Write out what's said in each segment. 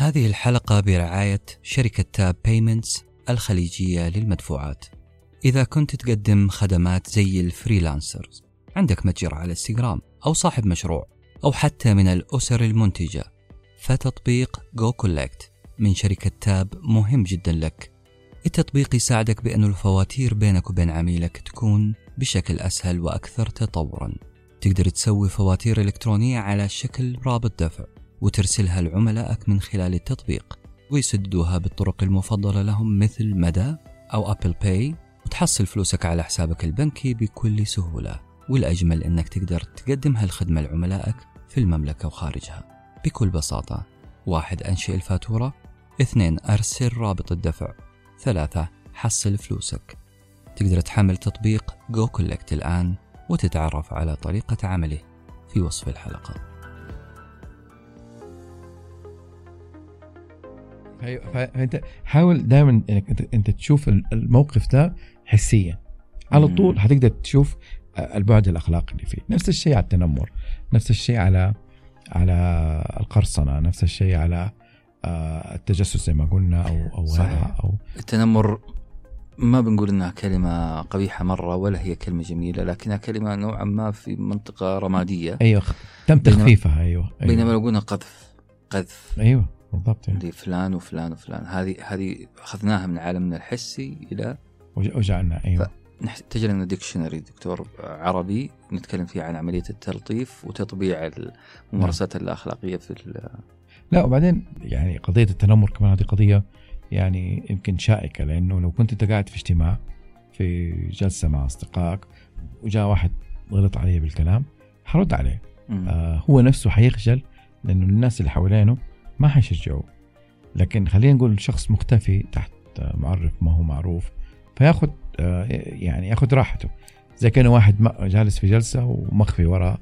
هذه الحلقة برعاية شركة Tap Payments الخليجية للمدفوعات. إذا كنت تقدم خدمات زي ال freelancers عندك متجر على إنستغرام أو صاحب مشروع أو حتى من الأسر المنتجة. فتطبيق goCollect من شركة Tap مهم جدا لك. التطبيق يساعدك بأن الفواتير بينك وبين عميلك تكون بشكل أسهل وأكثر تطورا. تقدر تسوي فواتير إلكترونية على شكل رابط دفع. وترسلها لعملائك من خلال التطبيق ويسددوها بالطرق المفضلة لهم مثل مدى أو Apple Pay وتحصل فلوسك على حسابك البنكي بكل سهولة. والأجمل أنك تقدر تقدم هالخدمة لعملائك في المملكة وخارجها. بكل بساطة واحد أنشئ الفاتورة اثنين أرسل رابط الدفع ثلاثة حصل فلوسك. تقدر تحمل تطبيق goCollect الآن وتتعرف على طريقة عمله في وصف الحلقة. فأنت حاول دائما إنك انت, أنت تشوف الموقف ده حسيا. على طول حتقدر تشوف البعد الأخلاقي اللي فيه. نفس الشيء على التنمر نفس الشيء على على القرصنة نفس الشيء على آه، التجسس زي ما قلنا أو أو صحيح. أو التنمر ما بنقول إنها كلمة قبيحة مرة ولا هي كلمة جميلة لكنها كلمة نوعا ما في منطقة رمادية. أيوه تم تخفيفها أيوه, أيوة. بينما لو قلنا قذف قذف. أيوه. بالضبط. يعني. لفلان وفلان وفلان. هذه هذه أخذناها من عالمنا الحسي إلى وجعلنا أيوه. نحتاج لنا ديكشنري دكتور عربي نتكلم فيه عن عملية التلطيف وتطبيع الممارسات نعم. الأخلاقية في لا وبعدين يعني قضية التنمر كمان هذه قضية يعني يمكن شائكة لأنه لو كنت أنت قاعد في اجتماع في جلسة مع أصدقائك وجاء واحد غلط عليه بالكلام حرد عليه. آه هو نفسه حيخجل لأنه الناس اللي حوالينه ما حيشجعوه لكن خلينا نقول شخص مختفي تحت معرف ما هو معروف فياخذ آه يعني ياخذ راحته. زي كان واحد جالس في جلسة ومخفي وراء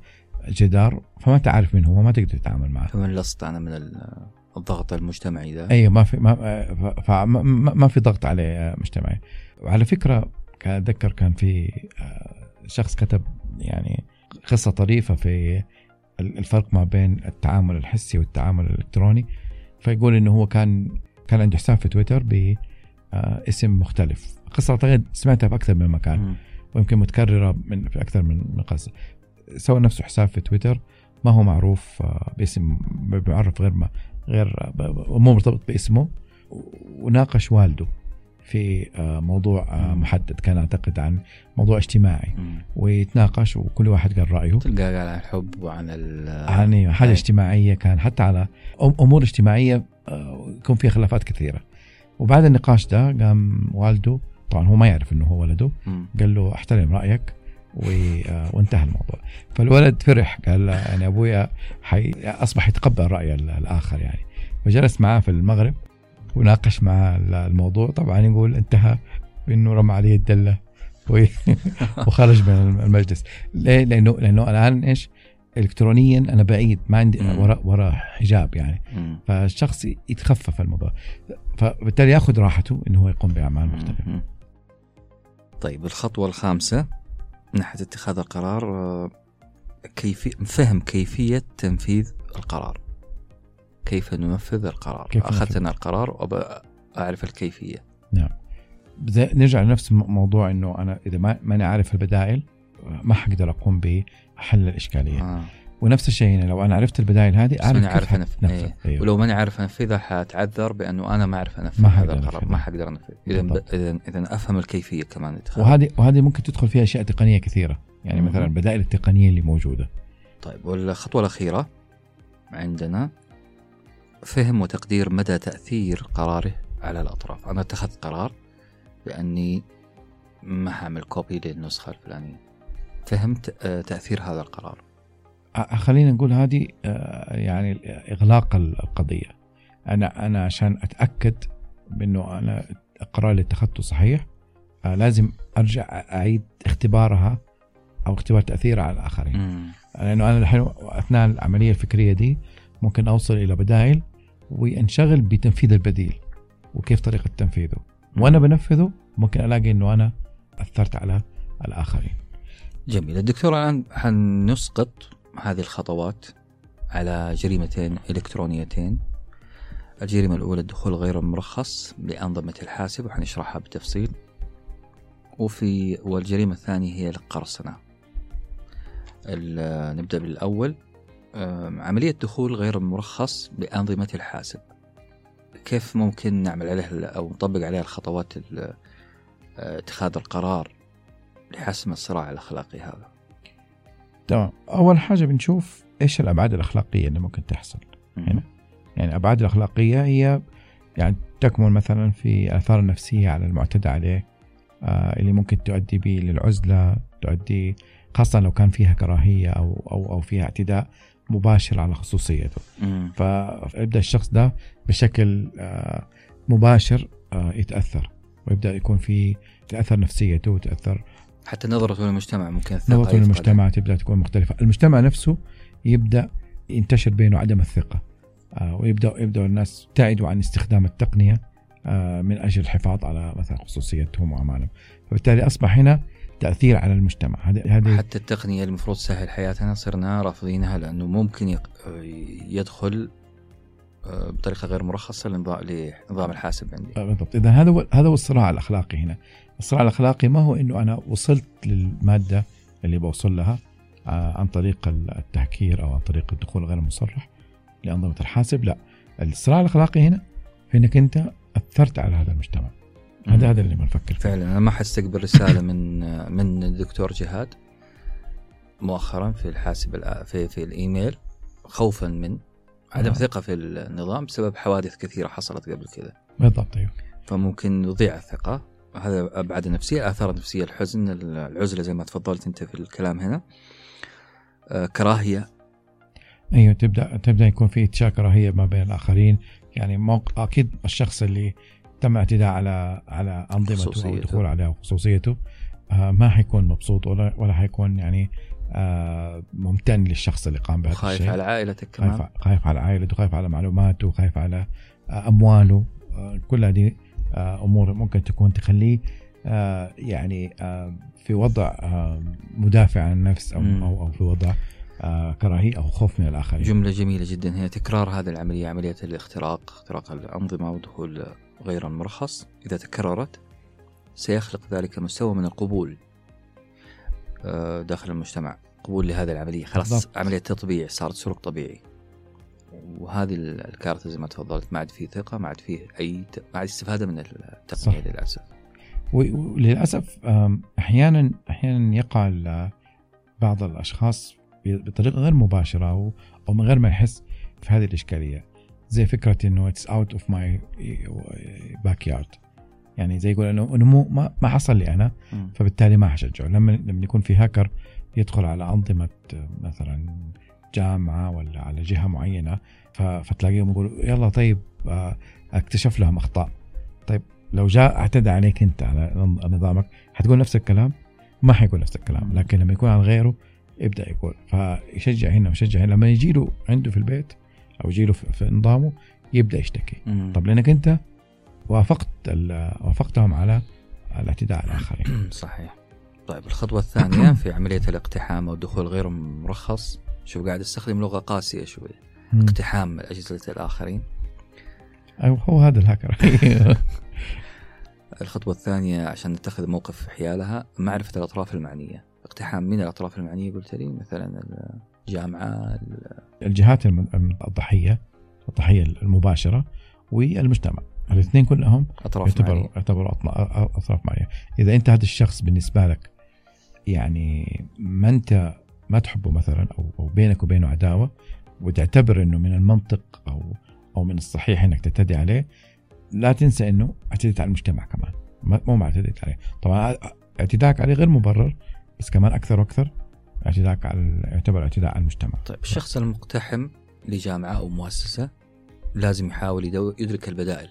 جدار فما انت عارف من هو ما تقدر تتعامل معه. فمن لصت أنا من الضغط المجتمعي ده؟ أيوه ما في ما فما ما في ضغط عليه مجتمعي. وعلى فكرة كان أتذكر كان في آه، شخص كتب يعني قصة طريفة في الفرق ما بين التعامل الحسي والتعامل الإلكتروني. فيقول إنه هو كان كان عنده حساب في تويتر باسم آه، مختلف. قصة أعتقد سمعتها في أكثر من مكان. ويمكن متكررة من في أكثر من قصة. سوى نفسه حساب في تويتر. ما هو معروف آه، باسم بيعرف غير ما غير مو مرتبط باسمه. وناقش والده. في آه، موضوع آه، محدد كان أعتقد عن موضوع اجتماعي. ويتناقش وكل واحد قال رأيه. تلقى قال عن الحب وعن عن حاجة اجتماعية كان حتى على أمور اجتماعية يكون فيها خلافات كثيرة. وبعد النقاش ده قام والده طبعا هو ما يعرف إنه هو ولده قال له احترم رأيك آه، وانتهى الموضوع. فالولد فرح قال يعني أبويا حي أصبح يتقبل رأي الآخر يعني. فجلس معاه في المغرب. وناقش معاه الموضوع. طبعا يقول انتهى بإنه رمى عليه الدلة وخرج من المجلس. ليه؟ لأنه لأنه الآن إيش؟ الكترونيا أنا بعيد ما عندي ورا ورا حجاب يعني. فالشخص يتخفف الموضوع. فبالتالي يأخذ راحته إنه هو يقوم بأعمال مختلفة. طيب الخطوة الخامسة من ناحية اتخاذ القرار آه، كيفية فهم كيفية تنفيذ القرار. كيف ننفذ القرار؟ كيف أخذت أنا القرار وأبى أعرف الكيفية. نعم. نرجع لنفس الموضوع أنه أنا إذا ما ماني عارف البدائل ما حقدر أقوم بحل الإشكالية. آه. ونفس الشيء هنا لو أنا عرفت البدائل هذه أعرف كيف عارف انفذ إيه. أيوه. ولو ماني عارف أنفذها حأتعذر بأنه أنا ما أعرف انفذ ما هذا القرار. ما حقدر أنفذ. اذا اذا اذا أفهم الكيفية كمان. وهذه وهذه ممكن تدخل فيها أشياء تقنية كثيرة. يعني مثلا البدائل التقنية اللي موجودة. طيب والخطوة الأخيرة عندنا فهم وتقدير مدى تأثير قراره على الأطراف. أنا اتخذت قرار بأني ما حعمل كوبي للنسخة الفلانية. فهمت آه، تأثير هذا القرار. خلينا نقول هذه آه، يعني إغلاق القضية. أنا أنا عشان أتأكد بأنه أنا القرار اللي اتخذته صحيح آه، لازم أرجع أعيد اختبارها أو اختبار تأثيرها على الآخرين. لأنه أنا الحين أثناء العملية الفكرية دي ممكن أوصل إلى بدائل وأنشغل بتنفيذ البديل وكيف طريقة تنفيذه. وأنا بنفذه ممكن ألاقي إنه أنا أثرت على الآخرين. جميل. الدكتور الآن حنسقط هذه الخطوات على جريمتين إلكترونيتين. الجريمة الأولى الدخول غير المرخص لأنظمة الحاسب وحنشرحها بالتفصيل وفي والجريمة الثانية هي القرصنة نبدأ بالأول. عملية دخول غير المرخص بأنظمة الحاسب. كيف ممكن نعمل عليه أو نطبق عليه الخطوات اتخاذ القرار لحسم الصراع الأخلاقي هذا؟ تمام. أول حاجة بنشوف إيش الأبعاد الأخلاقية اللي ممكن تحصل. هنا. يعني الأبعاد الأخلاقية هي يعني تكمن مثلا في الآثار النفسية على المعتدى عليه آه اللي ممكن تؤدي به للعزلة تؤدي خاصة لو كان فيها كراهية أو أو أو فيها اعتداء. مباشر على خصوصيته. فيبدأ الشخص ده بشكل آه مباشر آه يتأثر ويبدأ يكون في تأثر نفسيته وتأثر حتى نظرته للمجتمع ممكن نظرته للمجتمع تبدأ تكون مختلفة. المجتمع نفسه يبدأ ينتشر بينه عدم الثقة آه، ويبدأ يبدأ الناس يبتعدوا عن استخدام التقنية من أجل الحفاظ على مثلا خصوصيتهم وأعمالهم. فبالتالي أصبح هنا تاثير على المجتمع. هذه حتى التقنية المفروض تسهل حياتنا صرنا رافضينها لأنه ممكن يدخل آه، بطريقة غير مرخصة لنظام الحاسب عندي. بالضبط. إذا هذا هو هذا هو الصراع الأخلاقي هنا. الصراع الأخلاقي ما هو إنه أنا وصلت للمادة اللي بوصل لها عن طريق التهكير أو عن طريق الدخول غير المصرح لأنظمة الحاسب لا. الصراع الأخلاقي هنا في أنك أنت أثرت على هذا المجتمع. هذا هذا اللي بنفكر فيه. فعلا أنا ما حستقبل رسالة من من الدكتور جهاد مؤخرا في الحاسب في في الإيميل خوفا من عدم آه. ثقة في النظام بسبب حوادث كثيرة حصلت قبل كذا. بالضبط أيوه. فممكن يضيع الثقة. هذا أبعاد النفسية الآثار النفسية الحزن العزلة زي ما تفضلت أنت في الكلام هنا. آه كراهية. أيوه تبدا تبدأ يكون في إتشاك رهيب ما بين الآخرين. يعني موق... أكيد الشخص اللي تم الاعتداء على على أنظمته أو الدخول عليها وخصوصيته. آه ما حيكون مبسوط ولا ولا حيكون يعني آه ممتن للشخص اللي قام بهذا الشيء. خايف على عائلتك كمان. خايف, خايف على عائلته خايف على معلوماته خايف على آه أمواله. كل هذه أمور ممكن تكون تخليه يعني في وضع مدافع عن النفس أو أو, في وضع كراهية أو خوف من الآخرين. جملة جميلة جدا. هي تكرار هذه العملية عملية الاختراق اختراق الأنظمة ودخول غير المرخص إذا تكررت سيخلق ذلك مستوى من القبول آه، داخل المجتمع. قبول لهذه العملية. خلاص بالضبط. عملية تطبيع صارت سلوك طبيعي. وهذه الكارثة زي ما تفضلت ما عاد في ثقة ما عاد فيه أي ما عاد استفادة من التقنية للأسف. وللأسف أحيانا أحيانا يقع بعض الأشخاص بطريقة غير مباشرة أو أو من غير ما يحس في هذه الإشكالية. زي فكرة إنه it's out of my backyard يعني زي يقول انه إنه مو ما, ما حصل لي أنا فبالتالي ما حشجعه. لما لما يكون في هاكر يدخل على أنظمة مثلا جامعة ولا على جهة معينة فتلاقيهم يقولوا يلا طيب آه، اكتشف لهم أخطاء. طيب لو جاء اعتدى عليك أنت على نظامك حتقول نفس الكلام؟ ما حيقول نفس الكلام لكن لما يكون على غيره يبدأ يقول. فيشجع هنا ويشجع هنا. لما يجي له عنده في البيت أو يجي له في نظامه يبدأ يشتكي. طب لأنك أنت وافقت وافقتهم على الاعتداء على الآخرين. صحيح. طيب الخطوة الثانية في عملية الاقتحام والدخول غير مرخص. شوف قاعد أستخدم لغة قاسية شوي. اقتحام اجهزه الاخرين أيوه هو هذا الهاكر. الخطوة الثانية عشان نتخذ موقف حيالها معرفة الأطراف المعنية. اقتحام من الأطراف المعنية؟ قلت لي مثلا الجامعة الجهات الضحية الضحية المباشرة والمجتمع. الاثنين كلهم أطراف يعتبروا يعتبروا أطراف معينة. إذا أنت هذا الشخص بالنسبة لك يعني ما أنت ما تحبه مثلا أو أو بينك وبينه عداوة وتعتبر إنه من المنطق أو أو من الصحيح إنك تعتدي عليه لا تنسى إنه اعتديت على المجتمع كمان. مو ما اعتديت عليه. طبعا اعتداءك عليه غير مبرر بس كمان أكثر وأكثر. اعتداء على يعتبر اعتداء على المجتمع. طيب الشخص المقتحم لجامعة أو مؤسسة لازم يحاول يدرك البدائل.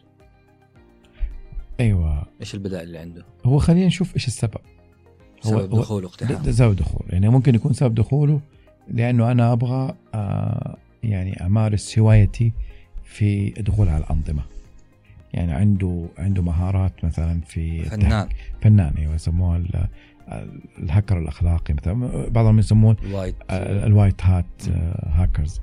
أيوه إيش البدائل اللي عنده؟ هو خلينا نشوف إيش السبب. سبب دخوله اقتحام سبب دخول يعني ممكن يكون سبب دخوله لأنه أنا أبغى آه يعني أمارس هوايتي في الدخول على الأنظمة. يعني عنده عنده مهارات مثلا في فنان فنان أيوه يسموها الهاكر الأخلاقي مثلا. بعضهم يسمون ال white ال white hat hackers.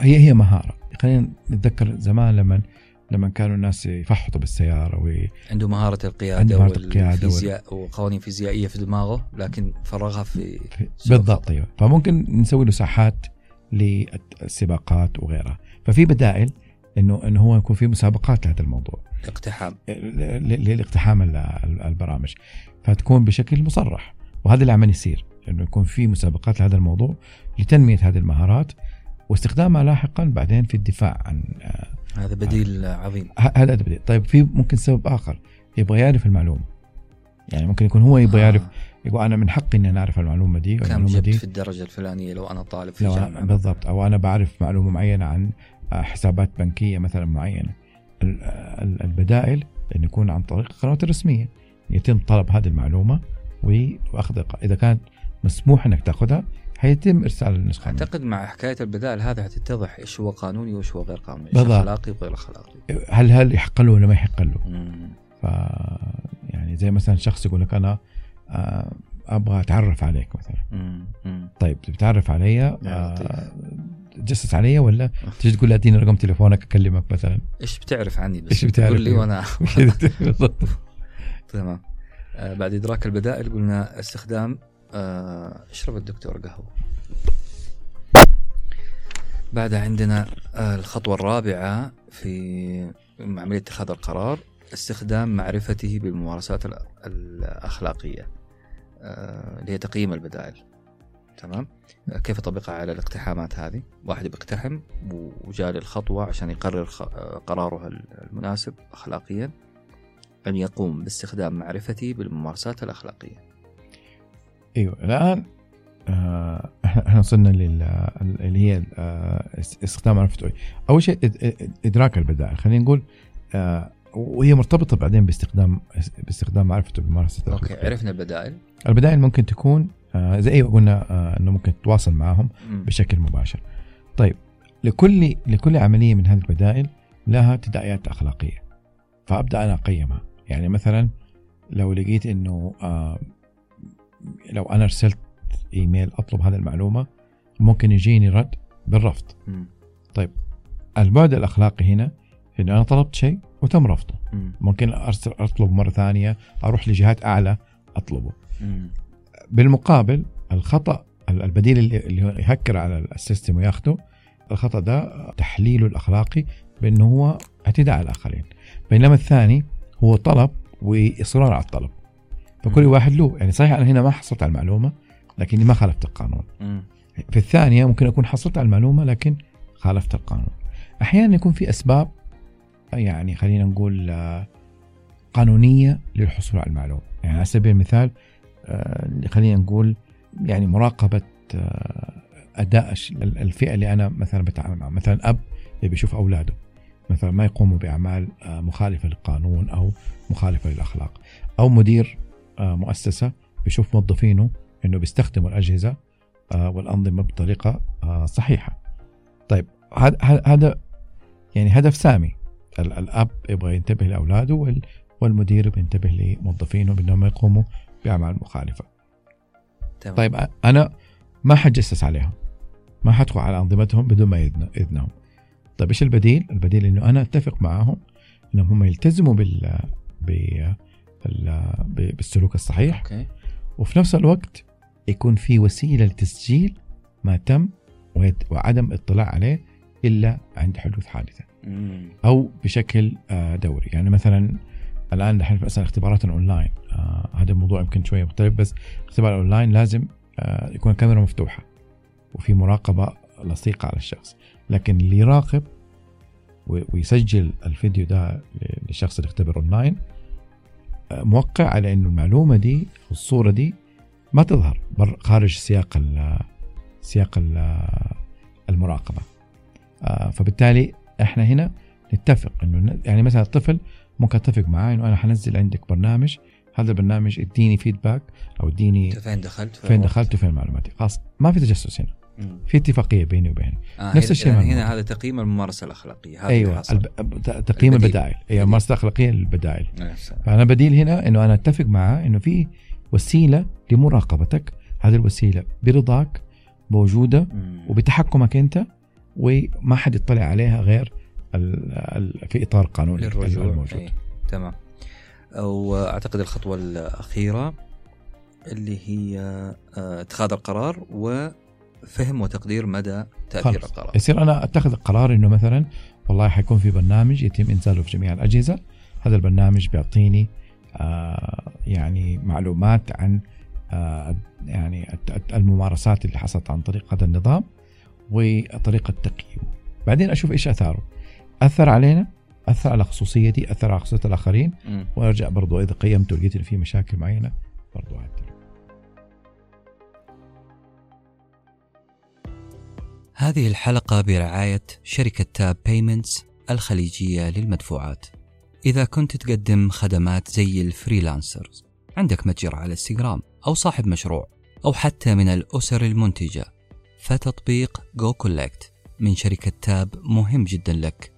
هي هي مهارة. خلينا نتذكر زمان لما لما كانوا الناس يفحطوا بالسيارة وي... عنده مهارة القيادة عنده مهارة القيادة والفيزياء وقوانين فيزيائية في دماغه لكن فرغها في بالضبط أيوه. فممكن نسوي له ساحات للسباقات وغيرها. ففي بدائل انه إنه هو يكون في مسابقات لهذا الموضوع. اقتحام. لاقتحام البرامج. فتكون بشكل مصرح. وهذا اللي عم يصير إنه يكون في مسابقات لهذا الموضوع لتنمية هذه المهارات واستخدامها لاحقا بعدين في الدفاع عن هذا بديل عن عظيم هذا بديل. طيب في ممكن سبب آخر. يبغى يعرف المعلومة. يعني ممكن يكون هو يبغى يعرف يقول أنا من حقي إني أنا أعرف المعلومة دي كم جبت دي. في الدرجة الفلانية لو أنا طالب في الجامعة بالضبط. أو أنا بعرف معلومة معينة عن حسابات بنكية مثلا معينة. البدائل انه يكون عن طريق القنوات الرسمية. يتم طلب هذه المعلومة وأخذ إذا كانت مسموح إنك تأخذها حيتم إرسال النسخة أعتقد مع حكاية البدائل هذا حتتضح إيش هو قانوني وإيش هو غير قانوني إيش أخلاقي وغير أخلاقي. هل هل يحق له ولا ما يحق له؟ ف يعني زي مثلا شخص يقول لك أنا آه، أبغى أتعرف عليك مثلا. مم. طيب بتعرف علي؟ آه تجسس علي ولا تجي تقول لي اديني رقم تليفونك أكلمك مثلا؟ إيش بتعرف عني بس؟ إيش بتعرف؟ لي وأنا. تمام. آه بعد إدراك البدائل قلنا استخدام آه اشرب الدكتور قهوة. بعدها عندنا آه الخطوة الرابعة في عملية اتخاذ القرار استخدام معرفته بالممارسات الأخلاقية آه، اللي هي تقييم البدائل. تمام؟ آه، كيف اطبقها على الاقتحامات هذه؟ واحد بيقتحم وجاء الخطوة عشان يقرر آه، قراره المناسب أخلاقيا أن يقوم باستخدام معرفته بالممارسات الأخلاقية. أيوة الآن إحنا وصلنا اللي هي استخدام معرفته أول شيء إدراك البدائل. خلينا نقول وهي مرتبطة بعدين باستخدام باستخدام معرفته بممارسة أوكي عرفنا البدائل. البدائل ممكن تكون آه زي ما قلنا آه إنه ممكن تتواصل معهم. بشكل مباشر طيب لكل لكل عملية من هذه البدائل لها تداعيات أخلاقية فأبدأ أنا أقيمها يعني مثلا لو لقيت إنه آه لو أنا أرسلت إيميل أطلب هذه المعلومة ممكن يجيني رد بالرفض. طيب البعد الأخلاقي هنا إنه أنا طلبت شيء وتم رفضه مم. ممكن أرسل أطلب مرة ثانية أروح لجهات أعلى أطلبه. بالمقابل الخطأ البديل اللي هو يهكر على السيستم وياخده الخطأ ده تحليله الأخلاقي بأنه هو اعتداء على الآخرين. بينما الثاني هو طلب وإصرار على الطلب. فكل واحد له يعني صحيح أنا هنا ما حصلت على المعلومة لكني ما خالفت القانون. في الثانية ممكن أكون حصلت على المعلومة لكن خالفت القانون. أحيانا يكون في أسباب يعني خلينا نقول آه، قانونية للحصول على المعلومة. يعني على سبيل المثال خلينا نقول يعني مراقبة آه، أداء الفئة اللي أنا مثلا بتعامل معها. مثلا أب اللي بيشوف أولاده. مثلا ما يقوموا بأعمال مخالفة للقانون أو مخالفة للأخلاق. أو مدير مؤسسة بيشوف موظفينه إنه بيستخدموا الأجهزة والأنظمة بطريقة صحيحة. طيب هذا يعني هدف سامي. الأب يبغى ينتبه لأولاده والمدير بينتبه لموظفينه بأنهم يقوموا بأعمال مخالفة. تمام. طيب أنا ما حجسس عليهم ما حدخل على أنظمتهم بدون ما اذنهم. طيب إيش البديل؟ البديل إنه أنا أتفق معاهم إنهم هم يلتزموا بال بالسلوك الصحيح أوكي. وفي نفس الوقت يكون في وسيلة لتسجيل ما تم وعدم اطلاع عليه إلا عند حدوث حادثة. أو بشكل آه، دوري يعني مثلا الآن نحن مثلا اختباراتنا أونلاين هذا الموضوع يمكن شوية مختلف بس اختبار اونلاين لازم آه يكون الكاميرا مفتوحة وفي مراقبة لصيقة على الشخص. لكن اللي يراقب ويسجل الفيديو ده للشخص اللي يختبر أونلاين آه موقع على إنه المعلومة دي والصورة دي ما تظهر خارج سياق سياق المراقبة. آه فبالتالي إحنا هنا نتفق إنه يعني مثلا الطفل ممكن اتفق معاه إنه أنا حنزل عندك برنامج هذا البرنامج اديني فيدباك أو اديني فين دخلت؟ فين دخلت وفين معلوماتي؟ خلاص ما في تجسس هنا. في اتفاقية بيني وبينه آه نفس الشيء يعني هنا هذا تقييم الممارسة الأخلاقية هذا أيوه الب... تقييم البدائل. أيوه الممارسه الأخلاقية للبدائل فأنا بديل هنا إنه أنا أتفق معاه إنه في وسيلة لمراقبتك. هذه الوسيلة برضاك موجودة. وبتحكمك أنت وما حد يطلع عليها غير في إطار قانوني الموجود. أي. تمام. واعتقد الخطوة الأخيرة اللي هي آه، اتخاذ القرار وفهم وتقدير مدى تأثير خلص. القرار. يصير أنا أتخذ القرار إنه مثلا والله حيكون في برنامج يتم إنزاله في جميع الأجهزة. هذا البرنامج بيعطيني آه يعني معلومات عن آه يعني الممارسات اللي حصلت عن طريق هذا النظام وطريقة تقييمه. بعدين أشوف إيش أثاره. أثر علينا؟ أثر على خصوصيتي أثر على خصوصية الآخرين م. وأرجع برضو إذا قيمته ولقيت في مشاكل معينة برضو اعدل هذه الحلقة برعاية شركة تاب بيمنتس الخليجية للمدفوعات. إذا كنت تقدم خدمات زي ال freelancers عندك متجر على إنستغرام أو صاحب مشروع أو حتى من الأسر المنتجة فتطبيق goCollect من شركة تاب مهم جدا لك.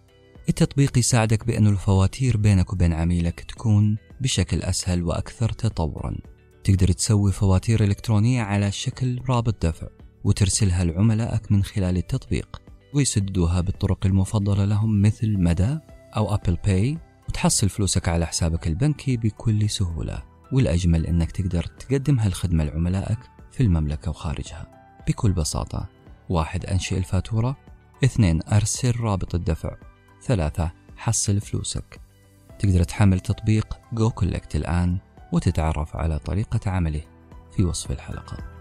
التطبيق يساعدك بأن الفواتير بينك وبين عميلك تكون بشكل أسهل وأكثر تطورا. تقدر تسوي فواتير إلكترونية على شكل رابط دفع وترسلها لعملائك من خلال التطبيق ويسددوها بالطرق المفضلة لهم مثل مدى أو أبل باي وتحصل فلوسك على حسابك البنكي بكل سهولة. والأجمل أنك تقدر تقدم هالخدمة لعملائك في المملكة وخارجها. بكل بساطة واحد أنشئ الفاتورة اثنين أرسل رابط الدفع. ثلاثة حصل فلوسك. تقدر تحمل تطبيق جو كولكت الآن وتتعرف على طريقة عمله في وصف الحلقة.